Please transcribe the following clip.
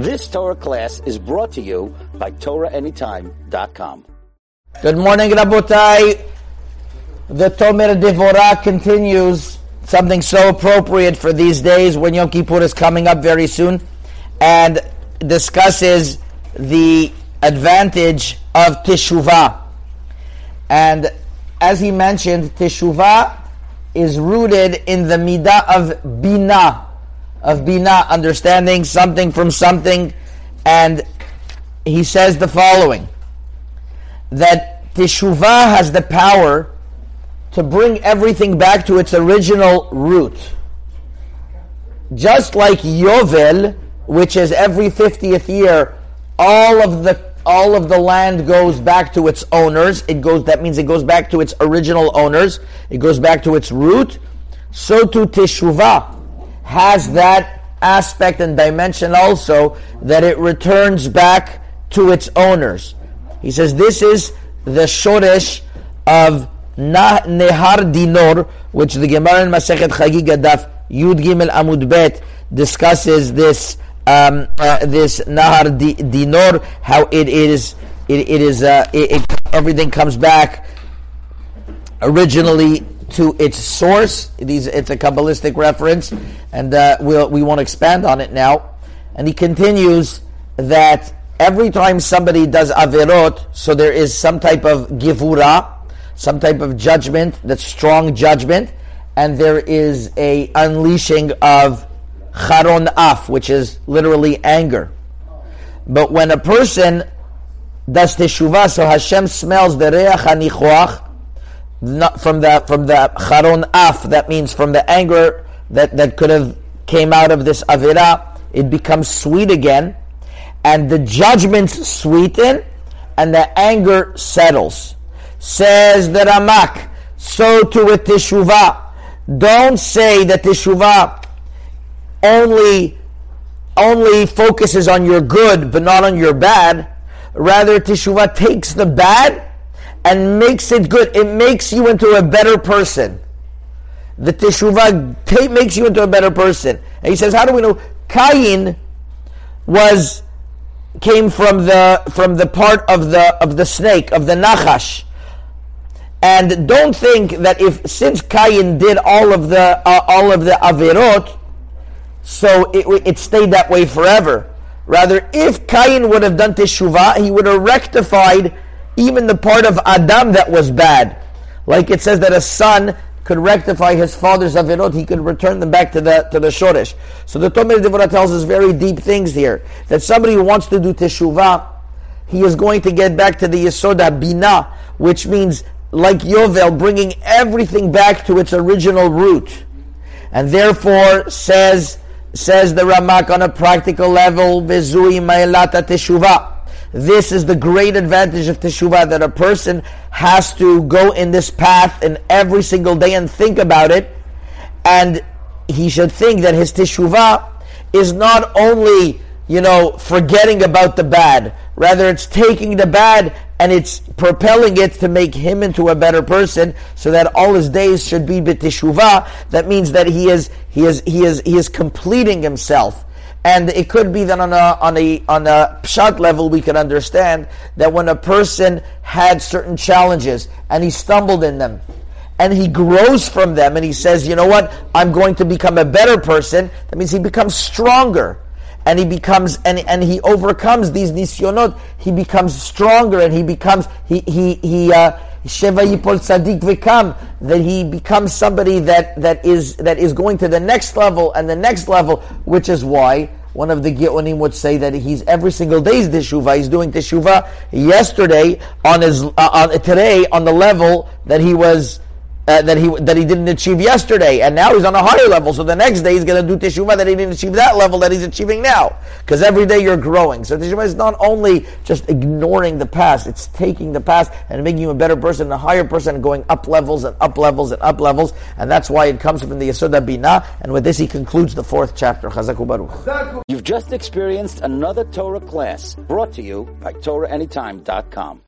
This Torah class is brought to you by TorahAnytime.com. Good morning, Rabotai. The Tomer Devorah continues, something so appropriate for these days when Yom Kippur is coming up very soon, and discusses the advantage of Teshuvah. And as he mentioned, Teshuvah is rooted in the midah of Bina, of Bina, understanding something from something. And he says the following that Teshuvah has the power to bring everything back to its original root. Just like Yovel, which is every 50th year, all of the all of the land goes back to its owners. It goes that means it goes back to its original owners. It goes back to its root. So too Teshuvah has that aspect and dimension also that it returns back to its owners. He says this is the shoresh of Nehar Dinor, which the Gemara in Masechet Chagiga Daf Yud Gimel Amud Bet discusses this um, uh, this Nahar Dinor, how it is it, it is uh, it, it, everything comes back originally to its source. It is, it's a kabbalistic reference, and uh, we'll, we won't expand on it now. And he continues that every time somebody does averot, so there is some type of givura, some type of judgment, that's strong judgment, and there is a unleashing of charon af, which is literally anger. But when a person does teshuvah, so Hashem smells the reach hanichuach, not from the from the charon af. That means from the anger that that could have came out of this avira, it becomes sweet again, and the judgments sweeten, and the anger settles. Says the Ramak. So too with teshuvah. Don't say that teshuvah only only focuses on your good but not on your bad. Rather, teshuvah takes the bad and makes it good. It makes you into a better person. The teshuvah makes you into a better person. And he says, how do we know? Cain was came from the from the part of the of the snake of the nachash. And don't think that if since Cain did all of the uh, all of the averot, so it, it stayed that way forever. Rather, if Cain would have done teshuvah, he would have rectified even the part of Adam that was bad. Like it says that a son could rectify his father's avirot, he could return them back to the to the shoresh. So the Tomer Devorah tells us very deep things here. That somebody who wants to do teshuvah, he is going to get back to the Yesoda Bina, which means like Yovel, bringing everything back to its original root. And therefore, says says the Ramak on a practical level, Vezui Ma'elata Teshuvah. This is the great advantage of Teshuvah that a person has to go in this path and every single day and think about it. And he should think that his Teshuvah is not only, you know, forgetting about the bad, rather it's taking the bad and it's propelling it to make him into a better person, so that all his days should be b'teshuvah. That means that he is he is he is he is completing himself. And it could be that on a on a on a pshat level we could understand that when a person had certain challenges and he stumbled in them, and he grows from them, and he says, you know what, I'm going to become a better person. That means he becomes stronger and he becomes and, and he overcomes these nisyonot. He becomes stronger and he becomes he he he uh, Sheva Yipol Tzadik Vikam, that he becomes somebody that, that is that is going to the next level and the next level, which is why one of the Geonim would say that he's every single day's teshuvah. He's doing teshuvah yesterday on his uh, on today on the level that he was uh, that he that he didn't achieve yesterday, and now he's on a higher level. So the next day he's going to do teshuvah that he didn't achieve that level that he's achieving now, because every day you're growing. So teshuvah is not only just ignoring the past; it's taking the past and making you a better person, a higher person, and going up levels and up levels and up levels. And that's why it comes from the Yesoda Bina. And with this, he concludes the fourth chapter. Chazaku Baruch. You've just experienced another Torah class brought to you by TorahAnytime.com.